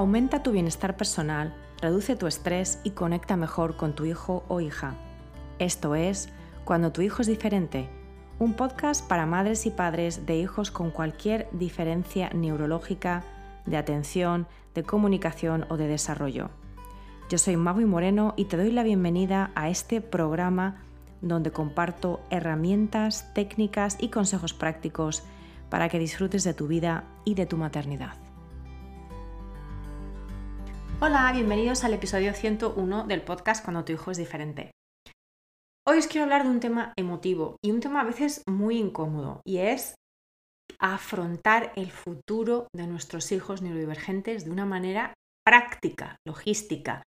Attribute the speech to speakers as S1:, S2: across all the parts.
S1: Aumenta tu bienestar personal, reduce tu estrés y conecta mejor con tu hijo o hija. Esto es Cuando tu hijo es diferente, un podcast para madres y padres de hijos con cualquier diferencia neurológica, de atención, de comunicación o de desarrollo. Yo soy Magui Moreno y te doy la bienvenida a este programa donde comparto herramientas, técnicas y consejos prácticos para que disfrutes de tu vida y de tu maternidad. Hola, bienvenidos al episodio 101 del podcast Cuando tu hijo es diferente. Hoy os quiero hablar de un tema emotivo y un tema a veces muy incómodo y es afrontar el futuro de nuestros hijos neurodivergentes de una manera práctica, logística,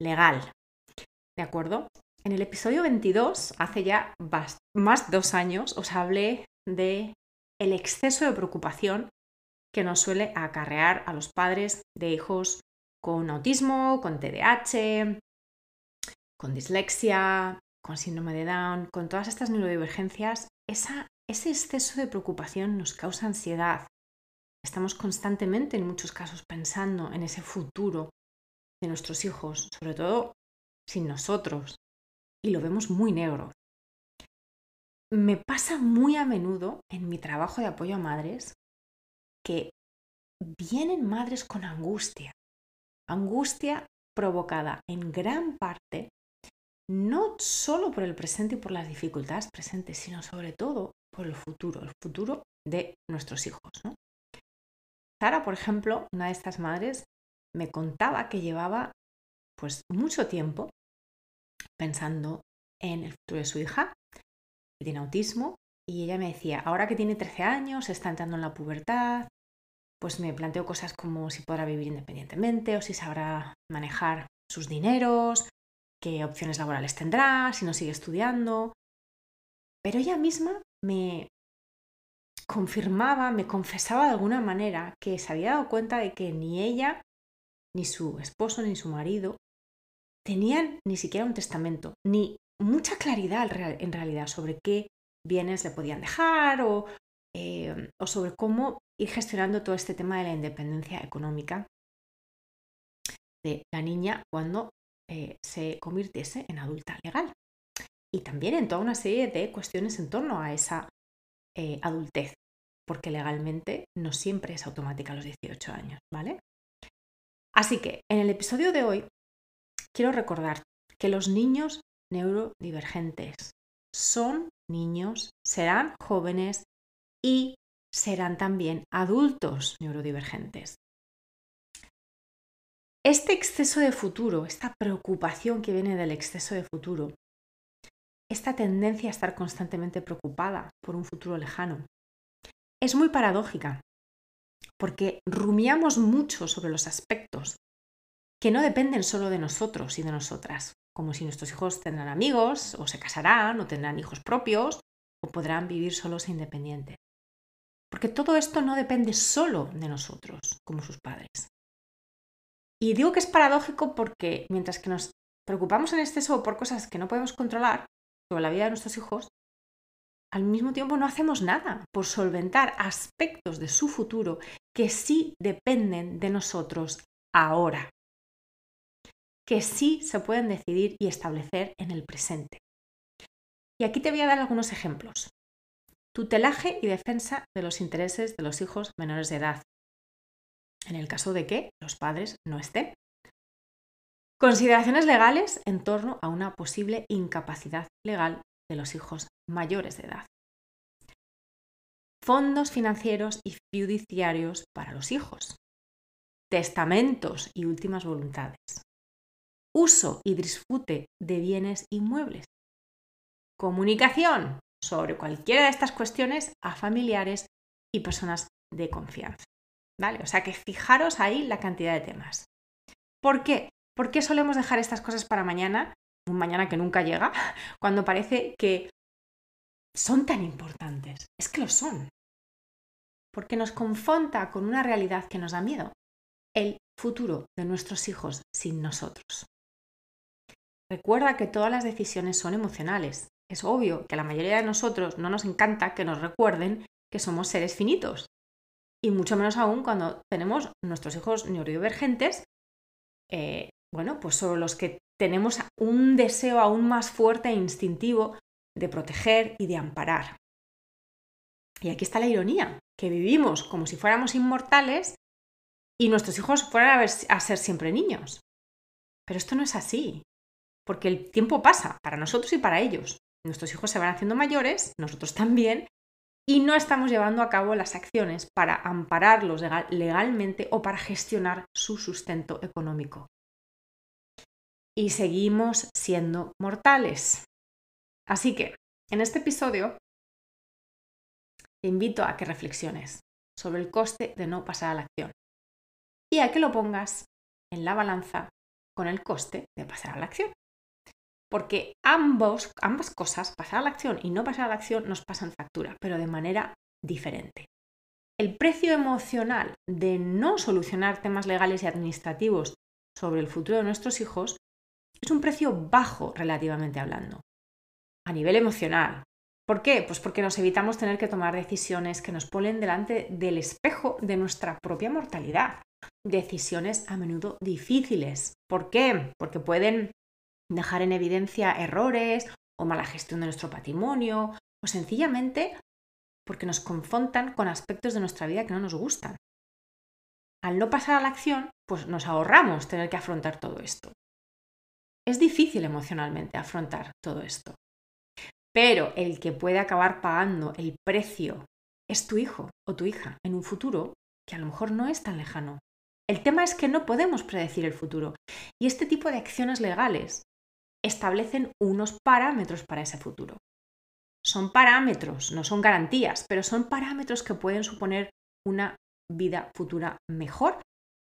S1: legal. ¿De acuerdo? En el episodio 22, hace ya más de dos años, os hablé de el exceso de preocupación que nos suele acarrear a los padres de hijos con autismo, con TDAH, con dislexia, con síndrome de Down, con todas estas neurodivergencias, ese exceso de preocupación nos causa ansiedad. Estamos constantemente, en muchos casos, pensando en ese futuro de nuestros hijos, sobre todo sin nosotros, y lo vemos muy negro. Me pasa muy a menudo en mi trabajo de apoyo a madres que vienen madres con angustia, Angustia provocada en gran parte no solo por el presente y por las dificultades presentes, sino sobre todo por el futuro, el futuro de nuestros hijos. Sara, por ejemplo, una de estas madres, me contaba que llevaba pues mucho tiempo pensando en el futuro de su hija, que tiene autismo, y ella me decía, ahora que tiene 13 años, está entrando en la pubertad, pues me planteo cosas como si podrá vivir independientemente o si sabrá manejar sus dineros, qué opciones laborales tendrá, si no sigue estudiando. Pero ella misma me confirmaba, me confesaba de alguna manera que se había dado cuenta de que ni ella, ni su esposo, ni su marido tenían ni siquiera un testamento, ni mucha claridad en realidad sobre qué bienes le podían dejar o, eh, o sobre cómo ir gestionando todo este tema de la independencia económica de la niña cuando eh, se convirtiese en adulta legal. Y también en toda una serie de cuestiones en torno a esa eh, adultez, porque legalmente no siempre es automática a los 18 años, ¿vale? Así que en el episodio de hoy quiero recordar que los niños neurodivergentes son niños, serán jóvenes y serán también adultos neurodivergentes. Este exceso de futuro, esta preocupación que viene del exceso de futuro, esta tendencia a estar constantemente preocupada por un futuro lejano, es muy paradójica, porque rumiamos mucho sobre los aspectos que no dependen solo de nosotros y de nosotras, como si nuestros hijos tendrán amigos, o se casarán, o tendrán hijos propios, o podrán vivir solos e independientes. Porque todo esto no depende solo de nosotros, como sus padres. Y digo que es paradójico porque mientras que nos preocupamos en exceso por cosas que no podemos controlar, sobre la vida de nuestros hijos, al mismo tiempo no hacemos nada por solventar aspectos de su futuro que sí dependen de nosotros ahora, que sí se pueden decidir y establecer en el presente. Y aquí te voy a dar algunos ejemplos tutelaje y defensa de los intereses de los hijos menores de edad, en el caso de que los padres no estén. Consideraciones legales en torno a una posible incapacidad legal de los hijos mayores de edad. Fondos financieros y fiduciarios para los hijos. Testamentos y últimas voluntades. Uso y disfrute de bienes inmuebles. Comunicación sobre cualquiera de estas cuestiones a familiares y personas de confianza. ¿Vale? O sea que fijaros ahí la cantidad de temas. ¿Por qué? ¿Por qué solemos dejar estas cosas para mañana? Un mañana que nunca llega, cuando parece que son tan importantes. Es que lo son. Porque nos confronta con una realidad que nos da miedo. El futuro de nuestros hijos sin nosotros. Recuerda que todas las decisiones son emocionales es obvio que a la mayoría de nosotros no nos encanta que nos recuerden que somos seres finitos y mucho menos aún cuando tenemos nuestros hijos neurodivergentes, eh, bueno, pues sobre los que tenemos un deseo aún más fuerte e instintivo de proteger y de amparar. Y aquí está la ironía, que vivimos como si fuéramos inmortales y nuestros hijos fueran a, ser siempre niños. Pero esto no es así, porque el tiempo pasa para nosotros y para ellos. Nuestros hijos se van haciendo mayores, nosotros también, y no estamos llevando a cabo las acciones para ampararlos legalmente o para gestionar su sustento económico. Y seguimos siendo mortales. Así que, en este episodio, te invito a que reflexiones sobre el coste de no pasar a la acción y a que lo pongas en la balanza con el coste de pasar a la acción. Porque ambos, ambas cosas, pasar a la acción y no pasar a la acción, nos pasan factura, pero de manera diferente. El precio emocional de no solucionar temas legales y administrativos sobre el futuro de nuestros hijos es un precio bajo relativamente hablando. A nivel emocional. ¿Por qué? Pues porque nos evitamos tener que tomar decisiones que nos ponen delante del espejo de nuestra propia mortalidad decisiones a menudo difíciles. ¿Por qué? Porque pueden dejar en evidencia errores o mala gestión de nuestro patrimonio o sencillamente porque nos confrontan con aspectos de nuestra vida que no nos gustan. Al no pasar a la acción, pues nos ahorramos tener que afrontar todo esto. Es difícil emocionalmente afrontar todo esto. Pero el que puede acabar pagando el precio es tu hijo o tu hija en un futuro que a lo mejor no es tan lejano. El tema es que no podemos predecir el futuro y este tipo de acciones legales establecen unos parámetros para ese futuro. Son parámetros, no son garantías, pero son parámetros que pueden suponer una vida futura mejor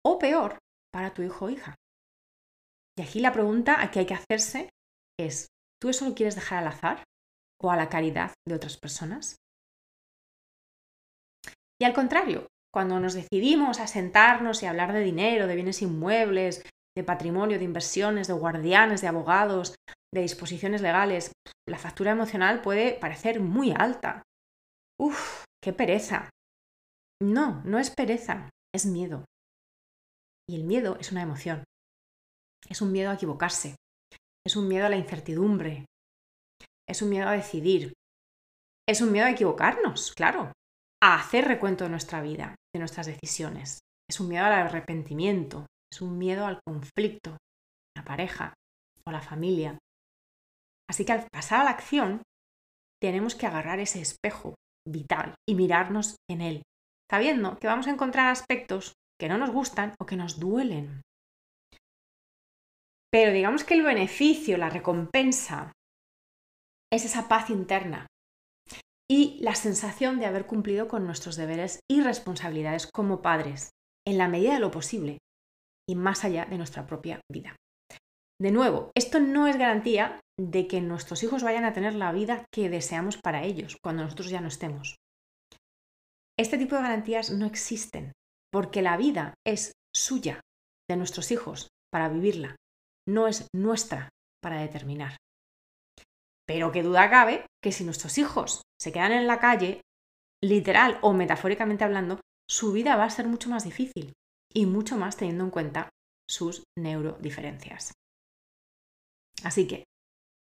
S1: o peor para tu hijo o hija. Y aquí la pregunta que hay que hacerse es, ¿tú eso lo quieres dejar al azar o a la caridad de otras personas? Y al contrario, cuando nos decidimos a sentarnos y hablar de dinero, de bienes inmuebles, de patrimonio, de inversiones, de guardianes, de abogados, de disposiciones legales, la factura emocional puede parecer muy alta. Uf, qué pereza. No, no es pereza, es miedo. Y el miedo es una emoción. Es un miedo a equivocarse. Es un miedo a la incertidumbre. Es un miedo a decidir. Es un miedo a equivocarnos, claro a hacer recuento de nuestra vida, de nuestras decisiones. Es un miedo al arrepentimiento, es un miedo al conflicto, la pareja o la familia. Así que al pasar a la acción, tenemos que agarrar ese espejo vital y mirarnos en él, sabiendo que vamos a encontrar aspectos que no nos gustan o que nos duelen. Pero digamos que el beneficio, la recompensa, es esa paz interna y la sensación de haber cumplido con nuestros deberes y responsabilidades como padres, en la medida de lo posible y más allá de nuestra propia vida. De nuevo, esto no es garantía de que nuestros hijos vayan a tener la vida que deseamos para ellos cuando nosotros ya no estemos. Este tipo de garantías no existen, porque la vida es suya, de nuestros hijos, para vivirla, no es nuestra para determinar. Pero qué duda cabe que si nuestros hijos se quedan en la calle, literal o metafóricamente hablando, su vida va a ser mucho más difícil y mucho más teniendo en cuenta sus neurodiferencias. Así que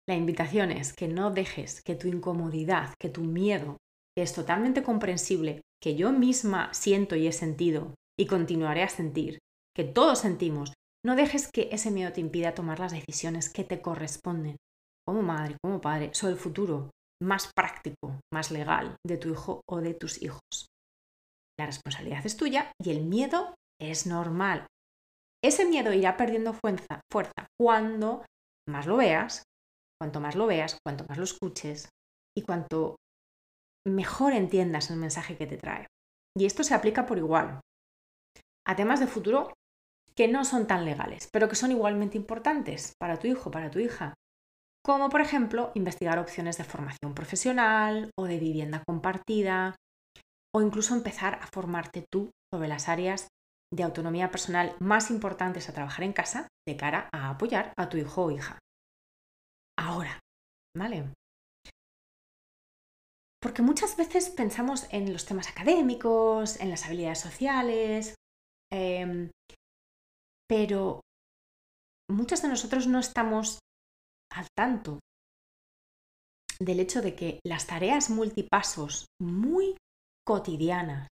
S1: la invitación es que no dejes que tu incomodidad, que tu miedo, que es totalmente comprensible, que yo misma siento y he sentido y continuaré a sentir, que todos sentimos, no dejes que ese miedo te impida tomar las decisiones que te corresponden como madre, como padre, sobre el futuro más práctico, más legal de tu hijo o de tus hijos. La responsabilidad es tuya y el miedo es normal. Ese miedo irá perdiendo fuerza, fuerza cuando más lo veas, cuanto más lo veas, cuanto más lo escuches y cuanto mejor entiendas el mensaje que te trae. Y esto se aplica por igual a temas de futuro que no son tan legales, pero que son igualmente importantes para tu hijo, para tu hija, como por ejemplo investigar opciones de formación profesional o de vivienda compartida, o incluso empezar a formarte tú sobre las áreas de autonomía personal más importantes a trabajar en casa de cara a apoyar a tu hijo o hija. Ahora, ¿vale? Porque muchas veces pensamos en los temas académicos, en las habilidades sociales, em, pero muchos de nosotros no estamos al tanto del hecho de que las tareas multipasos muy cotidianas,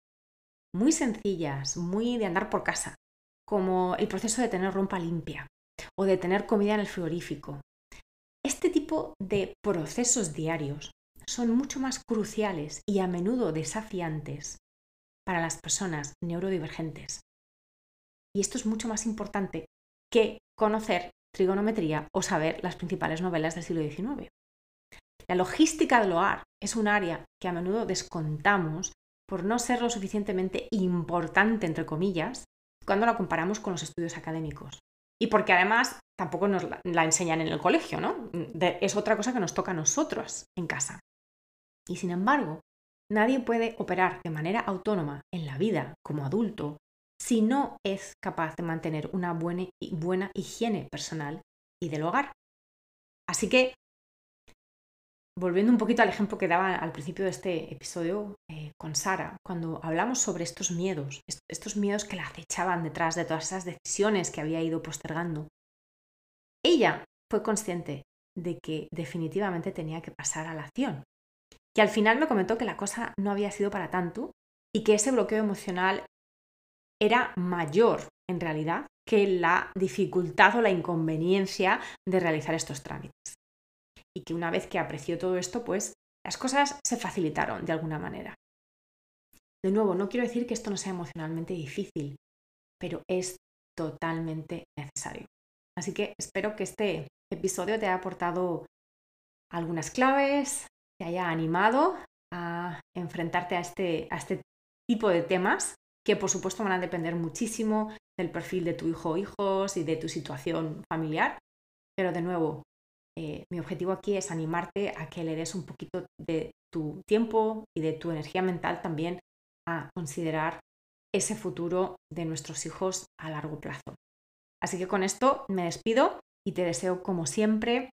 S1: muy sencillas, muy de andar por casa, como el proceso de tener ropa limpia o de tener comida en el frigorífico, este tipo de procesos diarios son mucho más cruciales y a menudo desafiantes para las personas neurodivergentes. Y esto es mucho más importante que conocer trigonometría o saber las principales novelas del siglo XIX. La logística del hogar es un área que a menudo descontamos por no ser lo suficientemente importante, entre comillas, cuando la comparamos con los estudios académicos. Y porque además tampoco nos la, enseñan en el colegio, ¿no? es otra cosa que nos toca a nosotros en casa. Y sin embargo, nadie puede operar de manera autónoma en la vida como adulto si no es capaz de mantener una buena, buena higiene personal y del hogar. Así que volviendo un poquito al ejemplo que daba al principio de este episodio eh, con Sara, cuando hablamos sobre estos miedos, estos miedos que la acechaban detrás de todas esas decisiones que había ido postergando, ella fue consciente de que definitivamente tenía que pasar a la acción. Que al final me comentó que la cosa no había sido para tanto y que ese bloqueo emocional era mayor en realidad que la dificultad o la inconveniencia de realizar estos trámites y que una vez que apreció todo esto, pues las cosas se facilitaron de alguna manera. De nuevo, no quiero decir que esto no sea emocionalmente difícil, pero es totalmente necesario. Así que espero que este episodio te haya aportado algunas claves, te haya animado a enfrentarte a este, a este tipo de temas que por supuesto van a depender muchísimo del perfil de tu hijo o hijos y de tu situación familiar. Pero de nuevo, eh, mi objetivo aquí es animarte a que le des un poquito de tu tiempo y de tu energía mental también a considerar ese futuro de nuestros hijos a largo plazo. Así que con esto me despido y te deseo como siempre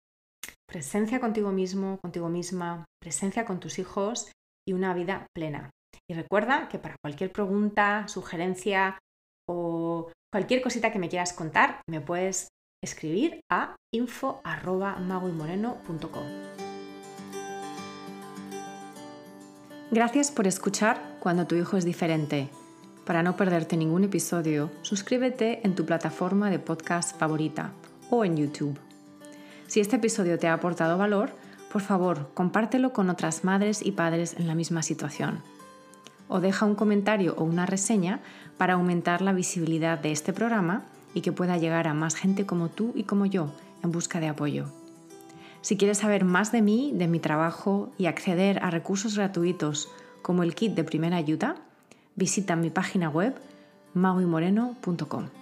S1: presencia contigo mismo, contigo misma, presencia con tus hijos y una vida plena. Y recuerda que para cualquier pregunta, sugerencia o cualquier cosita que me quieras contar, me puedes escribir a info.maguimoreno.com. Gracias por escuchar Cuando tu hijo es diferente. Para no perderte ningún episodio, suscríbete en tu plataforma de podcast favorita o en YouTube. Si este episodio te ha aportado valor, por favor, compártelo con otras madres y padres en la misma situación. O deja un comentario o una reseña para aumentar la visibilidad de este programa y que pueda llegar a más gente como tú y como yo en busca de apoyo. Si quieres saber más de mí, de mi trabajo y acceder a recursos gratuitos como el kit de primera ayuda, visita mi página web mauimoreno.com.